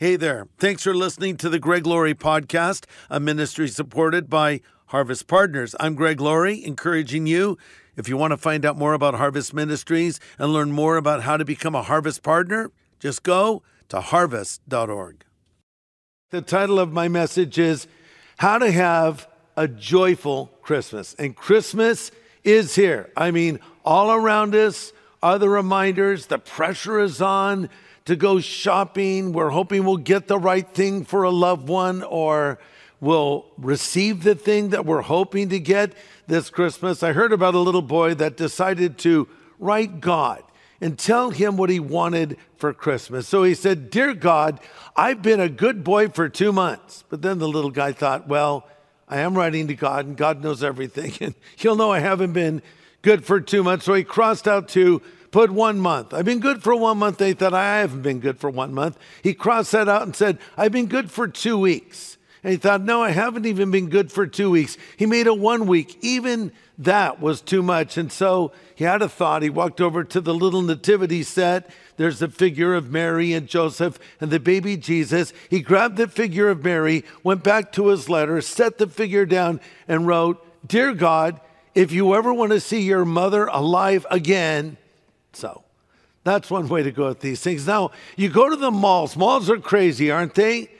Hey there. Thanks for listening to the Greg Laurie podcast, a ministry supported by Harvest Partners. I'm Greg Laurie, encouraging you, if you want to find out more about Harvest Ministries and learn more about how to become a Harvest Partner, just go to harvest.org. The title of my message is How to Have a Joyful Christmas. And Christmas is here. I mean, all around us are the reminders, the pressure is on to go shopping. We're hoping we'll get the right thing for a loved one or we'll receive the thing that we're hoping to get this Christmas. I heard about a little boy that decided to write God and tell him what he wanted for Christmas. So he said, Dear God, I've been a good boy for two months. But then the little guy thought, Well, I am writing to God and God knows everything. And he'll know I haven't been good for two months. So he crossed out two put one month. I've been good for one month. They thought, I haven't been good for one month. He crossed that out and said, I've been good for two weeks. And he thought, no, I haven't even been good for two weeks. He made it one week. Even that was too much. And so he had a thought. He walked over to the little nativity set. There's the figure of Mary and Joseph and the baby Jesus. He grabbed the figure of Mary, went back to his letter, set the figure down, and wrote, Dear God, if you ever want to see your mother alive again, so that's one way to go at these things. Now, you go to the malls. Malls are crazy, aren't they?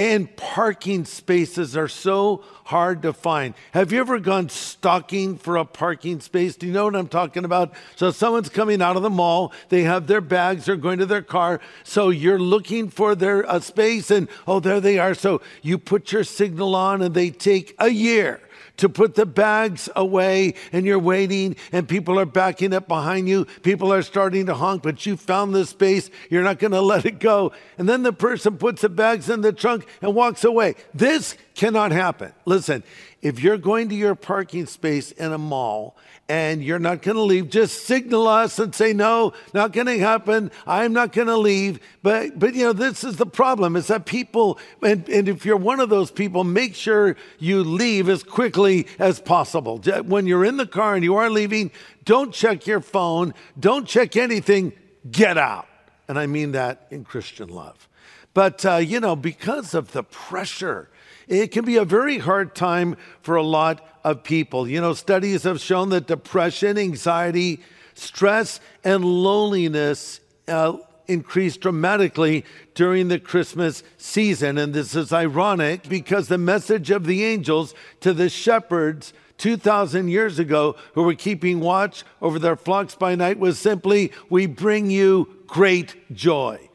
And parking spaces are so hard to find. Have you ever gone stalking for a parking space? Do you know what I'm talking about? So someone's coming out of the mall, they have their bags, they're going to their car. So you're looking for their space and oh there they are. So you put your signal on and they take a year to put the bags away and you're waiting and people are backing up behind you. People are starting to honk, but you found the space. You're not going to let it go. And then the person puts the bags in the trunk and walks away. This cannot happen. Listen, if you're going to your parking space in a mall and you're not going to leave, just signal us and say, no, not going to happen. I'm not going to leave. But, but, you know, this is the problem is that people, and, and if you're one of those people, make sure you leave as quickly as possible. When you're in the car and you are leaving, don't check your phone, don't check anything, get out. And I mean that in Christian love. But, uh, you know, because of the pressure, it can be a very hard time for a lot of people. You know, studies have shown that depression, anxiety, stress, and loneliness uh, increase dramatically during the Christmas season. And this is ironic because the message of the angels to the shepherds 2,000 years ago who were keeping watch over their flocks by night was simply, We bring you great joy.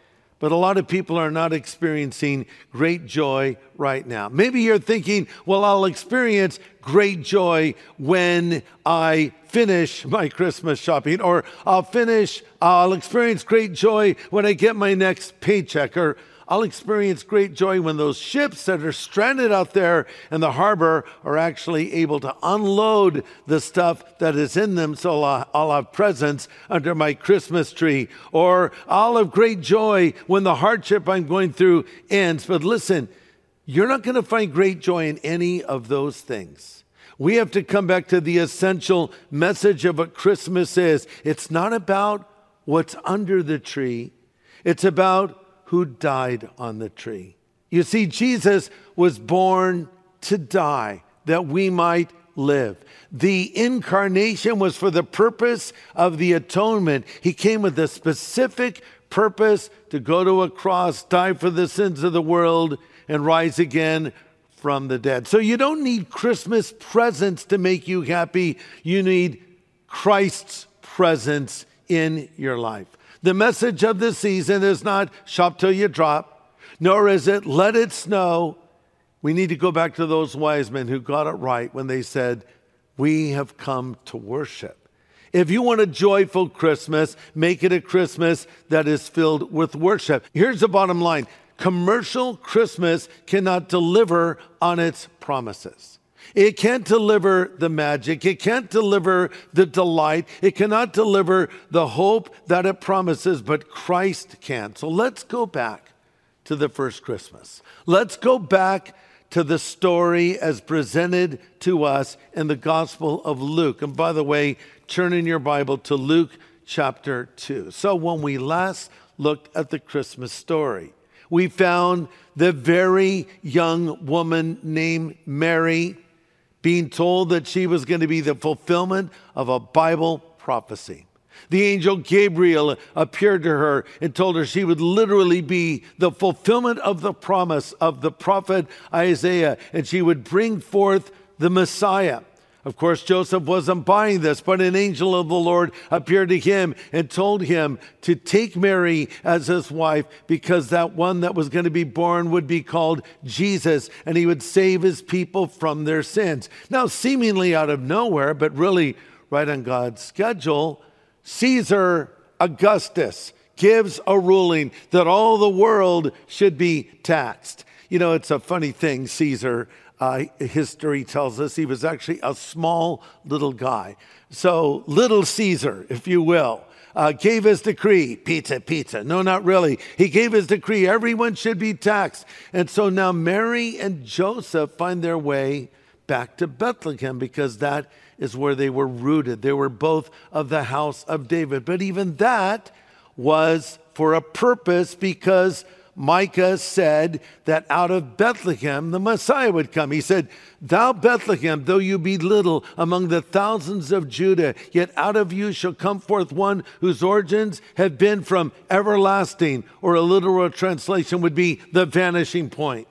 But a lot of people are not experiencing great joy right now. Maybe you're thinking, well, I'll experience great joy when I finish my Christmas shopping, or I'll finish, I'll experience great joy when I get my next paycheck, or I'll experience great joy when those ships that are stranded out there in the harbor are actually able to unload the stuff that is in them. So I'll, have presents under my Christmas tree. Or I'll have great joy when the hardship I'm going through ends. But listen, you're not going to find great joy in any of those things. We have to come back to the essential message of what Christmas is. It's not about what's under the tree, it's about who died on the tree. You see, Jesus was born to die that we might live. The incarnation was for the purpose of the atonement. He came with a specific purpose to go to a cross, die for the sins of the world, and rise again from the dead. So you don't need Christmas presents to make you happy. You need Christ's presence in your life. The message of the season is not shop till you drop, nor is it let it snow. We need to go back to those wise men who got it right when they said, We have come to worship. If you want a joyful Christmas, make it a Christmas that is filled with worship. Here's the bottom line commercial Christmas cannot deliver on its promises. It can't deliver the magic. It can't deliver the delight. It cannot deliver the hope that it promises, but Christ can. So let's go back to the first Christmas. Let's go back to the story as presented to us in the Gospel of Luke. And by the way, turn in your Bible to Luke chapter 2. So when we last looked at the Christmas story, we found the very young woman named Mary being told that she was going to be the fulfillment of a Bible prophecy. The angel Gabriel appeared to her and told her she would literally be the fulfillment of the promise of the prophet Isaiah, and she would bring forth the Messiah. Of course, Joseph wasn't buying this, but an angel of the Lord appeared to him and told him to take Mary as his wife because that one that was going to be born would be called Jesus and he would save his people from their sins. Now, seemingly out of nowhere, but really right on God's schedule, Caesar Augustus gives a ruling that all the world should be taxed. You know, it's a funny thing, Caesar uh, history tells us he was actually a small little guy. So, little Caesar, if you will, uh, gave his decree pizza, pizza. No, not really. He gave his decree everyone should be taxed. And so now Mary and Joseph find their way back to Bethlehem because that is where they were rooted. They were both of the house of David. But even that was for a purpose because Micah said that out of Bethlehem the Messiah would come. He said, Thou Bethlehem, though you be little among the thousands of Judah, yet out of you shall come forth one whose origins have been from everlasting, or a literal translation would be the vanishing point.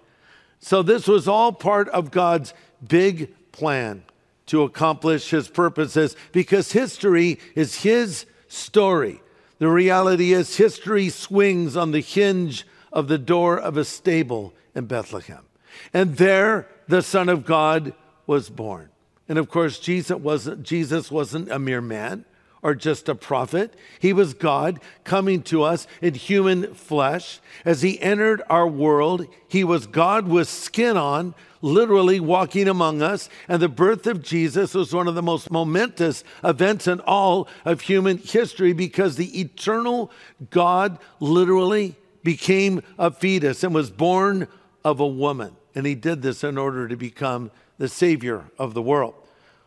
So this was all part of God's big plan to accomplish his purposes because history is his story. The reality is, history swings on the hinge of the door of a stable in Bethlehem. And there the Son of God was born. And of course, Jesus wasn't, Jesus wasn't a mere man or just a prophet. He was God coming to us in human flesh. As he entered our world, he was God with skin on, literally walking among us. And the birth of Jesus was one of the most momentous events in all of human history because the eternal God literally became a fetus and was born of a woman. And he did this in order to become the Savior of the world.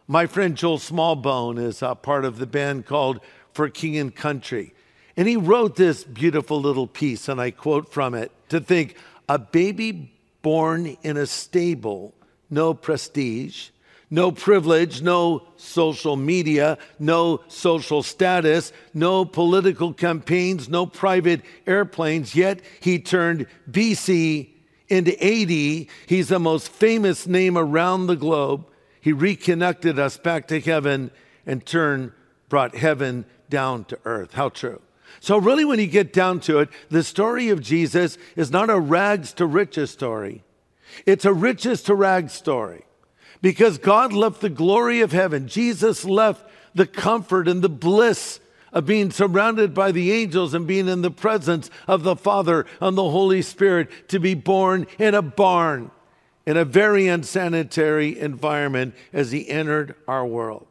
My friend Joel Smallbone is a part of the band called For King and Country. And he wrote this beautiful little piece, and I quote from it to think, a baby born in a stable, no prestige, no privilege, no social media, no social status, no political campaigns, no private airplanes. Yet he turned BC into AD. He's the most famous name around the globe. He reconnected us back to heaven and turned, brought heaven down to earth. How true. So, really, when you get down to it, the story of Jesus is not a rags to riches story, it's a riches to rags story because God left the glory of heaven. Jesus left the comfort and the bliss of being surrounded by the angels and being in the presence of the Father and the Holy Spirit to be born in a barn in a very unsanitary environment as he entered our world.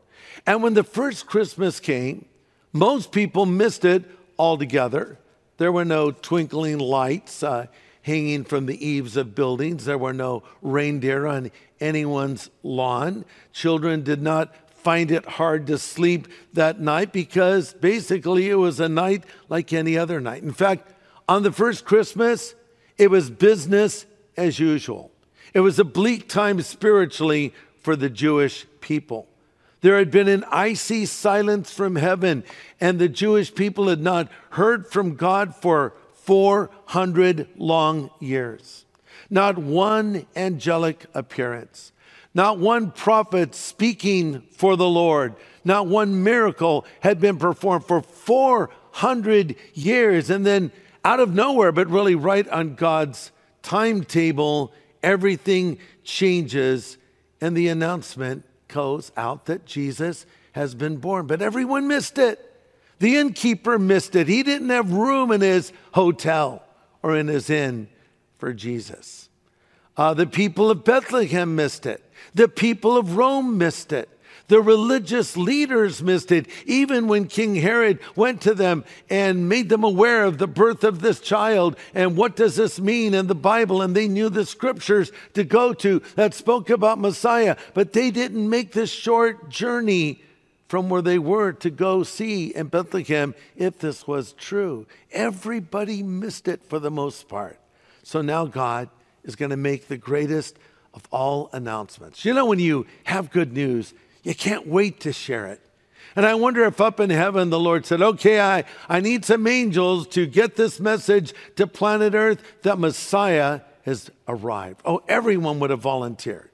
And when the first Christmas came, most people missed it altogether. There were no twinkling lights. Uh, hanging from the eaves of buildings. There were no reindeer on anyone's lawn. Children did not find it hard to sleep that night because basically it was a night like any other night. In fact, on the first Christmas, it was business as usual. It was a bleak time spiritually for the Jewish people. There had been an icy silence from heaven, and the Jewish people had not heard from God for 400 long years. Not one angelic appearance, not one prophet speaking for the Lord, not one miracle had been performed for 400 years. And then out of nowhere, but really right on God's timetable, everything changes, and the announcement goes out that Jesus has been born. But everyone missed it. The innkeeper missed it. He didn't have room in his hotel or in his inn for Jesus. Uh, the people of Bethlehem missed it. The people of Rome missed it. The religious leaders missed it, even when King Herod went to them and made them aware of the birth of this child and what does this mean in the Bible. And they knew the scriptures to go to that spoke about Messiah, but they didn't make this short journey from where they were to go see in Bethlehem if this was true. Everybody missed it for the most part. So now God is going to make the greatest of all announcements. You know, when you have good news, you can't wait to share it. And I wonder if up in heaven the Lord said, Okay, I, I need some angels to get this message to planet Earth that Messiah has arrived. Oh, everyone would have volunteered.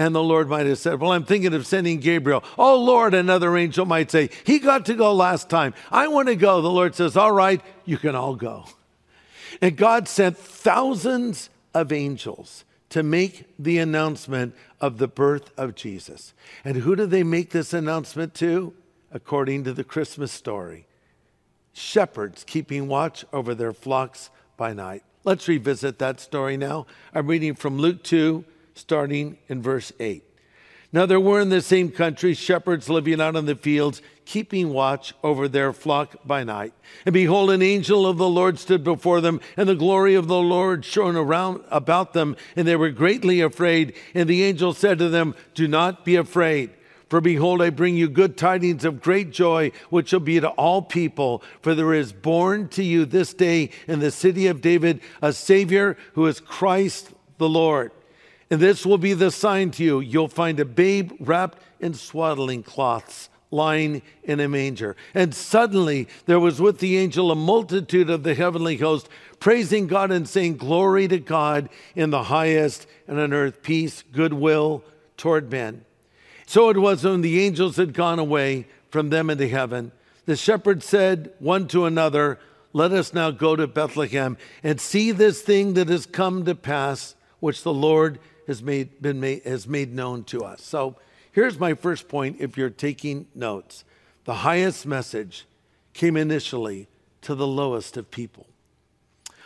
And the Lord might have said, Well, I'm thinking of sending Gabriel. Oh, Lord, another angel might say, He got to go last time. I want to go. The Lord says, All right, you can all go. And God sent thousands of angels to make the announcement of the birth of Jesus. And who do they make this announcement to? According to the Christmas story shepherds keeping watch over their flocks by night. Let's revisit that story now. I'm reading from Luke 2, starting in verse 8. Now there were in the same country shepherds living out in the fields, keeping watch over their flock by night. And behold, an angel of the Lord stood before them, and the glory of the Lord shone around about them, and they were greatly afraid. And the angel said to them, Do not be afraid. For behold, I bring you good tidings of great joy, which shall be to all people. For there is born to you this day in the city of David a Savior who is Christ the Lord. And this will be the sign to you. You'll find a babe wrapped in swaddling cloths, lying in a manger. And suddenly there was with the angel a multitude of the heavenly host, praising God and saying, Glory to God in the highest, and on earth peace, goodwill toward men. So it was when the angels had gone away from them into heaven. The shepherds said one to another, Let us now go to Bethlehem and see this thing that has come to pass, which the Lord has made, been made, has made known to us. So here's my first point if you're taking notes. The highest message came initially to the lowest of people.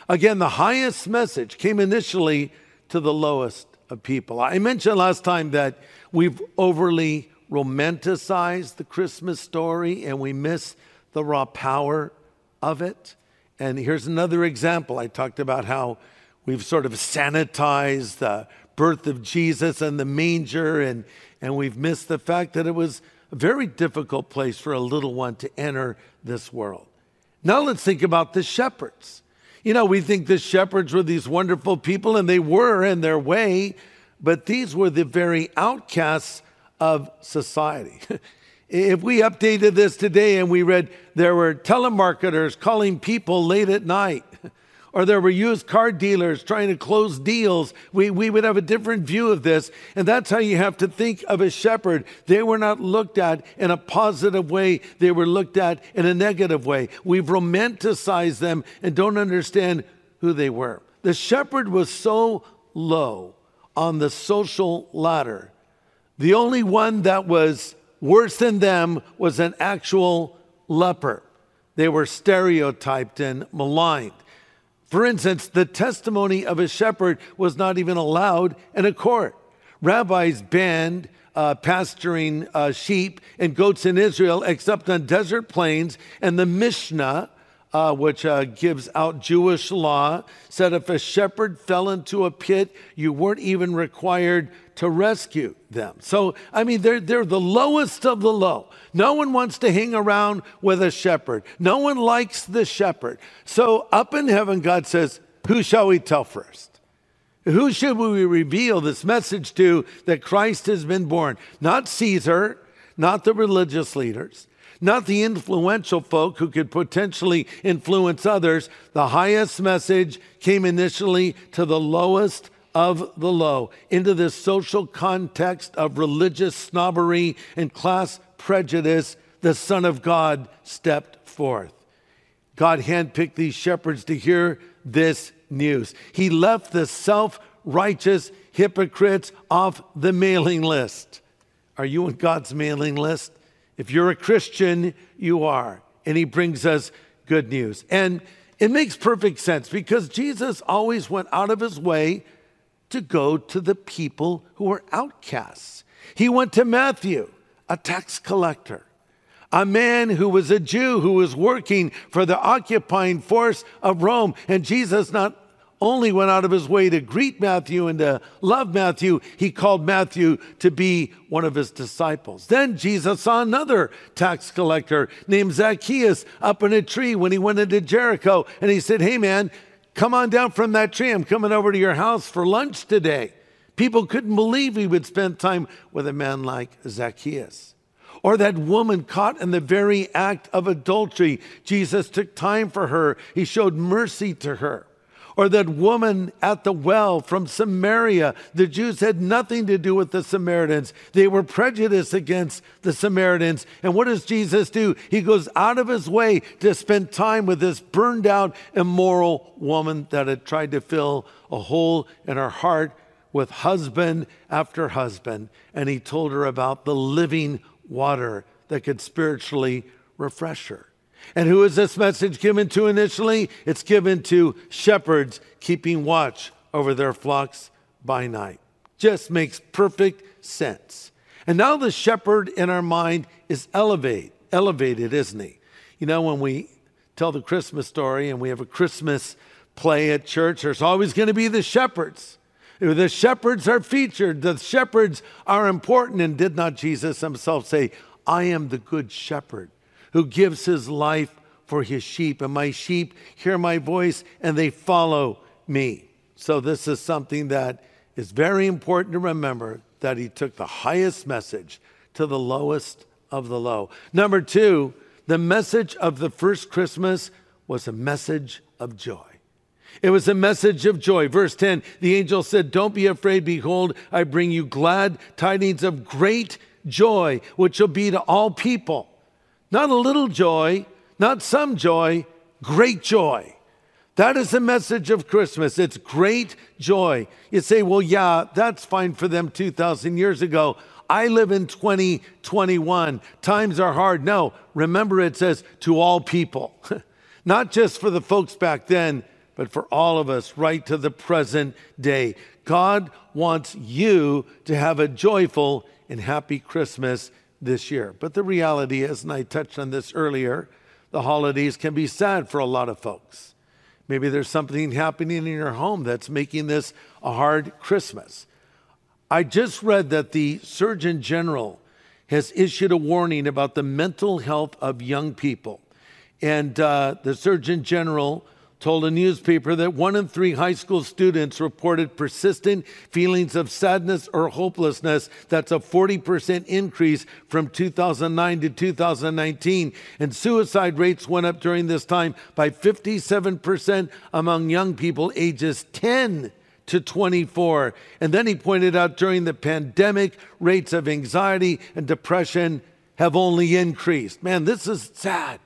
Again, the highest message came initially to the lowest of people. I mentioned last time that we've overly romanticized the Christmas story and we miss the raw power of it. And here's another example. I talked about how we've sort of sanitized the birth of Jesus and the manger, and, and we've missed the fact that it was a very difficult place for a little one to enter this world. Now let's think about the shepherds. You know, we think the shepherds were these wonderful people, and they were in their way, but these were the very outcasts of society. if we updated this today and we read there were telemarketers calling people late at night, or there were used car dealers trying to close deals, we, we would have a different view of this. And that's how you have to think of a shepherd. They were not looked at in a positive way, they were looked at in a negative way. We've romanticized them and don't understand who they were. The shepherd was so low on the social ladder. The only one that was worse than them was an actual leper. They were stereotyped and maligned. For instance, the testimony of a shepherd was not even allowed in a court. Rabbis banned uh, pasturing uh, sheep and goats in Israel except on desert plains, and the Mishnah, uh, which uh, gives out Jewish law, said if a shepherd fell into a pit, you weren't even required to rescue them. So, I mean, they're, they're the lowest of the low. No one wants to hang around with a shepherd, no one likes the shepherd. So, up in heaven, God says, Who shall we tell first? Who should we reveal this message to that Christ has been born? Not Caesar, not the religious leaders, not the influential folk who could potentially influence others. The highest message came initially to the lowest of the low, into this social context of religious snobbery and class prejudice. The Son of God stepped forth. God handpicked these shepherds to hear this news. He left the self righteous hypocrites off the mailing list. Are you on God's mailing list? If you're a Christian, you are. And he brings us good news. And it makes perfect sense because Jesus always went out of his way to go to the people who were outcasts. He went to Matthew, a tax collector, a man who was a Jew who was working for the occupying force of Rome. And Jesus not only went out of his way to greet Matthew and to love Matthew, he called Matthew to be one of his disciples. Then Jesus saw another tax collector named Zacchaeus up in a tree when he went into Jericho. And he said, Hey, man, Come on down from that tree. I'm coming over to your house for lunch today. People couldn't believe he would spend time with a man like Zacchaeus. Or that woman caught in the very act of adultery. Jesus took time for her, he showed mercy to her or that woman at the well from Samaria. The Jews had nothing to do with the Samaritans. They were prejudiced against the Samaritans. And what does Jesus do? He goes out of his way to spend time with this burned out, immoral woman that had tried to fill a hole in her heart with husband after husband. And he told her about the living water that could spiritually refresh her. And who is this message given to initially? It's given to shepherds keeping watch over their flocks by night. Just makes perfect sense. And now the shepherd in our mind is elevate, elevated, isn't he? You know, when we tell the Christmas story and we have a Christmas play at church, there's always going to be the shepherds. The shepherds are featured. The shepherds are important. And did not Jesus himself say, I am the good shepherd? Who gives his life for his sheep. And my sheep hear my voice and they follow me. So, this is something that is very important to remember that he took the highest message to the lowest of the low. Number two, the message of the first Christmas was a message of joy. It was a message of joy. Verse 10 the angel said, Don't be afraid. Behold, I bring you glad tidings of great joy, which will be to all people. Not a little joy, not some joy, great joy. That is the message of Christmas. It's great joy. You say, well, yeah, that's fine for them 2,000 years ago. I live in 2021. Times are hard. No, remember it says to all people, not just for the folks back then, but for all of us right to the present day. God wants you to have a joyful and happy Christmas this year. But the reality is, and I touched on this earlier, the holidays can be sad for a lot of folks. Maybe there's something happening in your home that's making this a hard Christmas. I just read that the Surgeon General has issued a warning about the mental health of young people. And uh, the Surgeon General told a newspaper that one in three high school students reported persistent feelings of sadness or hopelessness. That's a 40% increase from 2009 to 2019. And suicide rates went up during this time by 57% among young people ages 10 to 24. And then he pointed out during the pandemic, rates of anxiety and depression have only increased. Man, this is sad.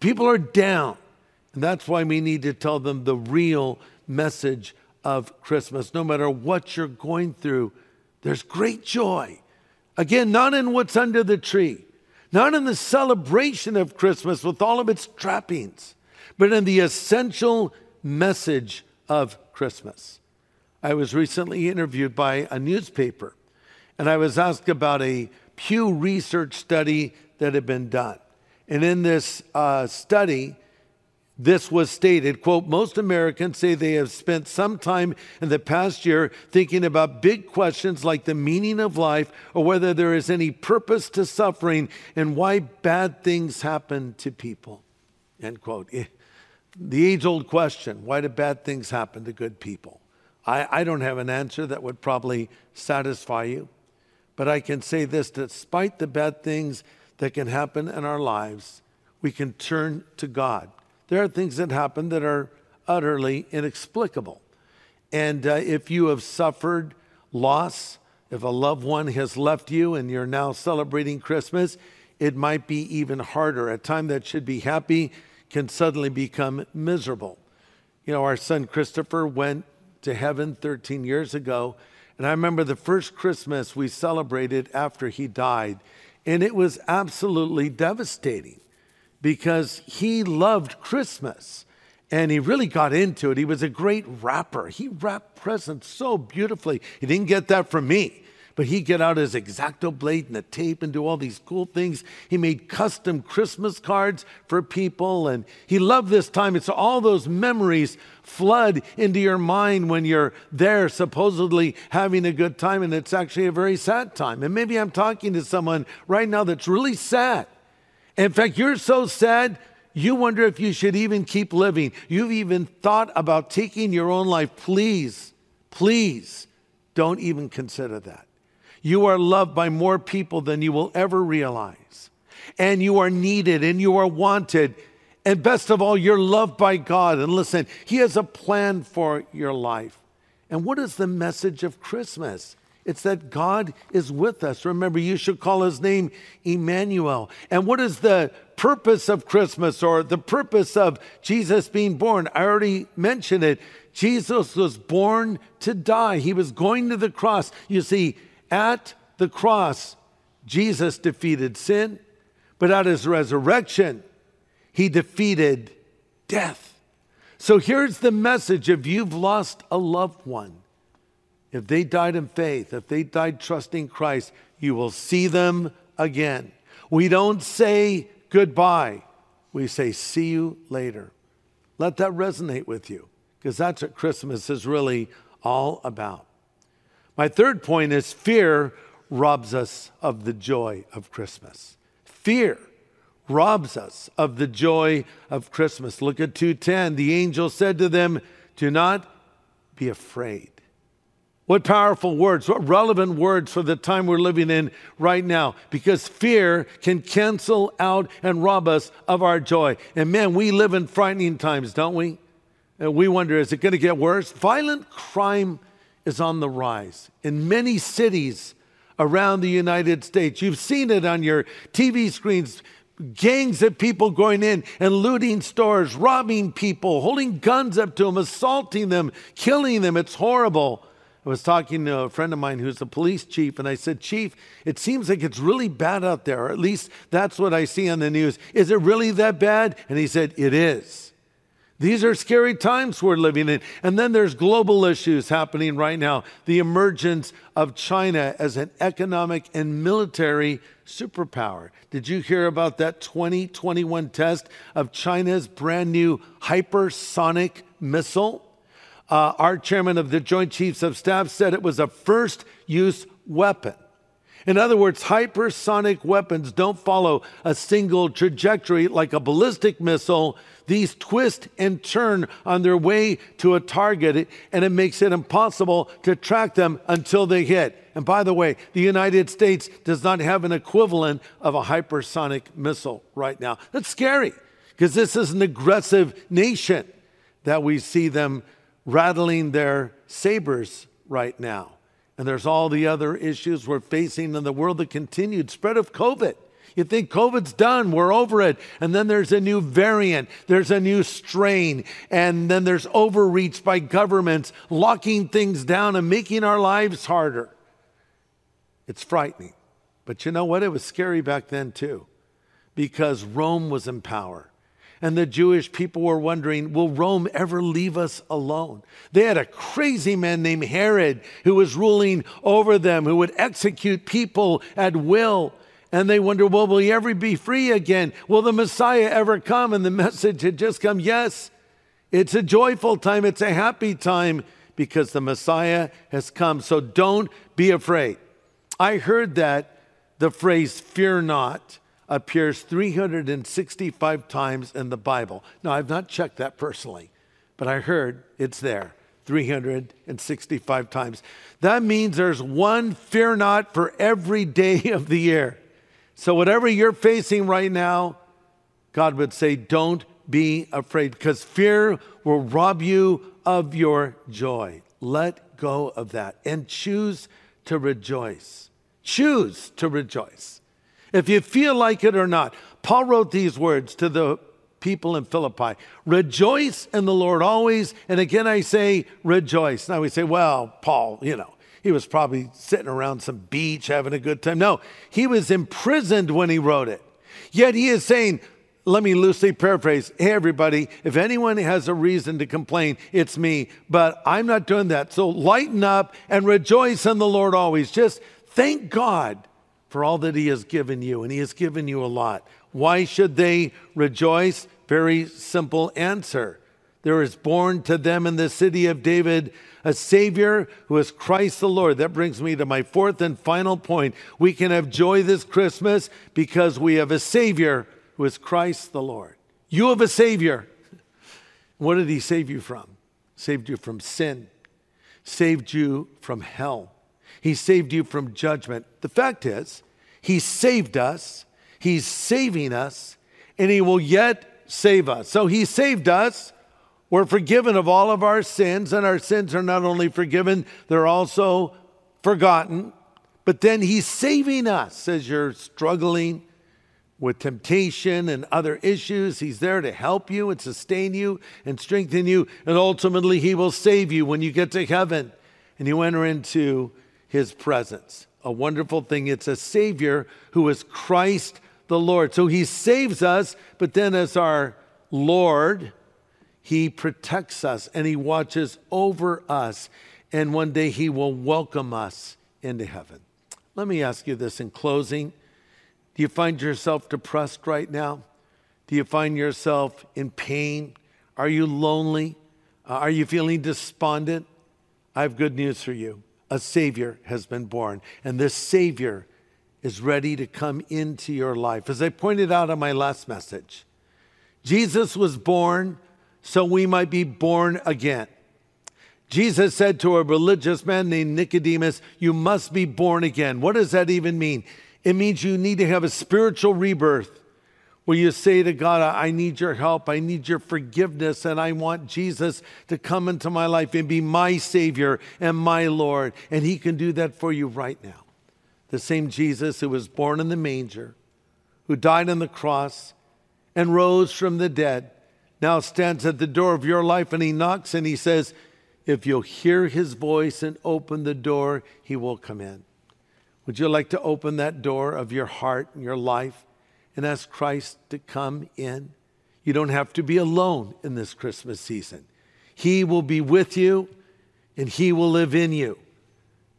People are down. And that's why we need to tell them the real message of Christmas. No matter what you're going through, there's great joy. Again, not in what's under the tree, not in the celebration of Christmas with all of its trappings, but in the essential message of Christmas. I was recently interviewed by a newspaper, and I was asked about a Pew Research study that had been done. And in this uh, study, this was stated quote most americans say they have spent some time in the past year thinking about big questions like the meaning of life or whether there is any purpose to suffering and why bad things happen to people end quote. Eh, the age old question why do bad things happen to good people? I, I don't have an answer that would probably satisfy you but i can say this despite the bad things that can happen in our lives we can turn to god there are things that happen that are utterly inexplicable. And uh, if you have suffered loss, if a loved one has left you and you're now celebrating Christmas, it might be even harder. A time that should be happy can suddenly become miserable. You know, our son Christopher went to heaven 13 years ago. And I remember the first Christmas we celebrated after he died, and it was absolutely devastating because he loved Christmas and he really got into it. He was a great rapper. He wrapped presents so beautifully. He didn't get that from me, but he'd get out his X-Acto blade and the tape and do all these cool things. He made custom Christmas cards for people and he loved this time. It's all those memories flood into your mind when you're there, supposedly having a good time, and it's actually a very sad time. And maybe I'm talking to someone right now that's really sad in fact, you're so sad, You wonder if you should even keep living. You've even thought about taking your own life. Please, please don't even consider that. You are loved by more people than you will ever realize. And you are needed and you are wanted. And best of all, you're loved by God. And listen, He has a plan for your life. And what is the message of Christmas? It's that God is with us. Remember, you should call his name Emmanuel. And what is the purpose of Christmas or the purpose of Jesus being born? I already mentioned it. Jesus was born to die, he was going to the cross. You see, at the cross, Jesus defeated sin, but at his resurrection, he defeated death. So here's the message if you've lost a loved one, if they died in faith, if they died trusting Christ, you will see them again. We don't say goodbye, we say see you later. Let that resonate with you, because that's what Christmas is really all about. My third point is fear robs us of the joy of Christmas. Fear robs us of the joy of Christmas. Look at 210. The angel said to them, Do not be afraid. What powerful words, what relevant words for the time we're living in right now, because fear can cancel out and rob us of our joy. And man, we live in frightening times, don't we? And we wonder, is it going to get worse? Violent crime is on the rise in many cities around the United States. You've seen it on your TV screens gangs of people going in and looting stores, robbing people, holding guns up to them, assaulting them, killing them. It's horrible. I was talking to a friend of mine who's a police chief, and I said, Chief, it seems like it's really bad out there, or at least that's what I see on the news. Is it really that bad? And he said, It is. These are scary times we're living in. And then there's global issues happening right now the emergence of China as an economic and military superpower. Did you hear about that 2021 test of China's brand new hypersonic missile? Uh, our chairman of the Joint Chiefs of Staff said it was a first use weapon. In other words, hypersonic weapons don't follow a single trajectory like a ballistic missile. These twist and turn on their way to a target, and it makes it impossible to track them until they hit. And by the way, the United States does not have an equivalent of a hypersonic missile right now. That's scary because this is an aggressive nation that we see them rattling their sabers right now. And there's all the other issues we're facing in the world, the continued spread of COVID. You think COVID's done, we're over it. And then there's a new variant, there's a new strain, and then there's overreach by governments locking things down and making our lives harder. It's frightening. But you know what? It was scary back then too, because Rome was in power. And the Jewish people were wondering, will Rome ever leave us alone? They had a crazy man named Herod who was ruling over them, who would execute people at will. And they wonder, well, will he ever be free again? Will the Messiah ever come? And the message had just come yes, it's a joyful time, it's a happy time because the Messiah has come. So don't be afraid. I heard that the phrase fear not appears 365 times in the Bible. Now, I've not checked that personally, but I heard it's there 365 times. That means there's one fear not for every day of the year. So, whatever you're facing right now, God would say, don't be afraid because fear will rob you of your joy. Let go of that and choose to rejoice. Choose to rejoice if you feel like it or not. Paul wrote these words to the people in Philippi Rejoice in the Lord always. And again, I say rejoice. Now we say, well, Paul, you know, he was probably sitting around some beach having a good time. No, he was imprisoned when he wrote it. Yet he is saying, let me loosely paraphrase Hey, everybody, if anyone has a reason to complain, it's me, but I'm not doing that. So lighten up and rejoice in the Lord always. Just thank God for all that He has given you, and He has given you a lot. Why should they rejoice? Very simple answer. There is born to them in the city of David a Savior who is Christ the Lord. That brings me to my fourth and final point. We can have joy this Christmas because we have a Savior who is Christ the Lord. You have a Savior. What did He save you from? Saved you from sin, saved you from hell. He saved you from judgment. The fact is, He saved us, He's saving us, and He will yet save us. So He saved us. We're forgiven of all of our sins, and our sins are not only forgiven, they're also forgotten. But then He's saving us as you're struggling with temptation and other issues. He's there to help you and sustain you and strengthen you. And ultimately, He will save you when you get to heaven and you enter into His presence. A wonderful thing. It's a Savior who is Christ the Lord. So He saves us, but then as our Lord, He protects us and He watches over us. And one day He will welcome us into heaven. Let me ask you this in closing. Do you find yourself depressed right now? Do you find yourself in pain? Are you lonely? Uh, are you feeling despondent? I have good news for you. A Savior has been born, and this Savior is ready to come into your life. As I pointed out in my last message, Jesus was born so we might be born again. Jesus said to a religious man named Nicodemus, You must be born again. What does that even mean? It means you need to have a spiritual rebirth where you say to God, I need your help, I need your forgiveness, and I want Jesus to come into my life and be my Savior and my Lord. And He can do that for you right now. The same Jesus who was born in the manger, who died on the cross, and rose from the dead, now stands at the door of your life and He knocks and He says, If you'll hear His voice and open the door, He will come in. Would you like to open that door of your heart and your life and ask Christ to come in? You don't have to be alone in this Christmas season. He will be with you and He will live in you.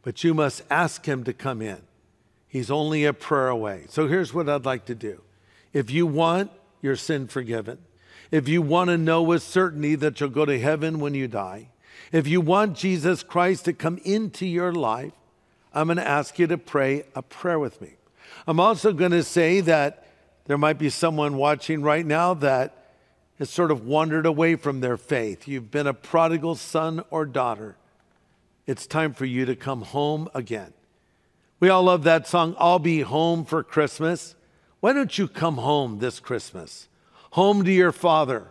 But you must ask Him to come in. He's only a prayer away. So here's what I'd like to do. If you want your sin forgiven, if you want to know with certainty that you'll go to heaven when you die, if you want Jesus Christ to come into your life, I'm going to ask you to pray a prayer with me. I'm also going to say that there might be someone watching right now that has sort of wandered away from their faith. You've been a prodigal son or daughter. It's time for you to come home again. We all love that song, I'll Be Home for Christmas. Why don't you come home this Christmas? Home to your Father,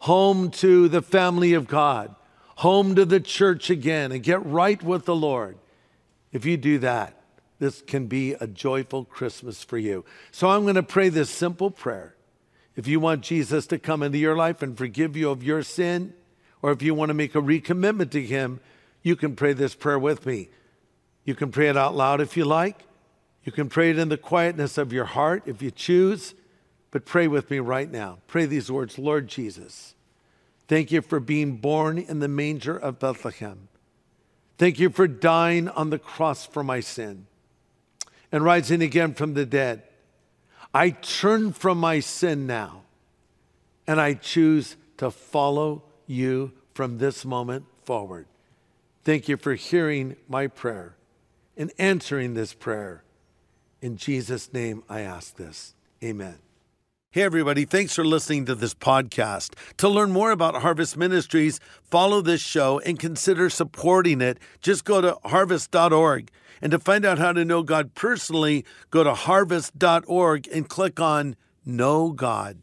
home to the family of God, home to the church again, and get right with the Lord. If you do that, this can be a joyful Christmas for you. So I'm going to pray this simple prayer. If you want Jesus to come into your life and forgive you of your sin, or if you want to make a recommitment to Him, you can pray this prayer with me. You can pray it out loud if you like. You can pray it in the quietness of your heart if you choose. But pray with me right now. Pray these words Lord Jesus, thank you for being born in the manger of Bethlehem. Thank you for dying on the cross for my sin and rising again from the dead. I turn from my sin now and I choose to follow you from this moment forward. Thank you for hearing my prayer and answering this prayer. In Jesus' name, I ask this. Amen. Hey, everybody, thanks for listening to this podcast. To learn more about Harvest Ministries, follow this show and consider supporting it. Just go to harvest.org. And to find out how to know God personally, go to harvest.org and click on Know God.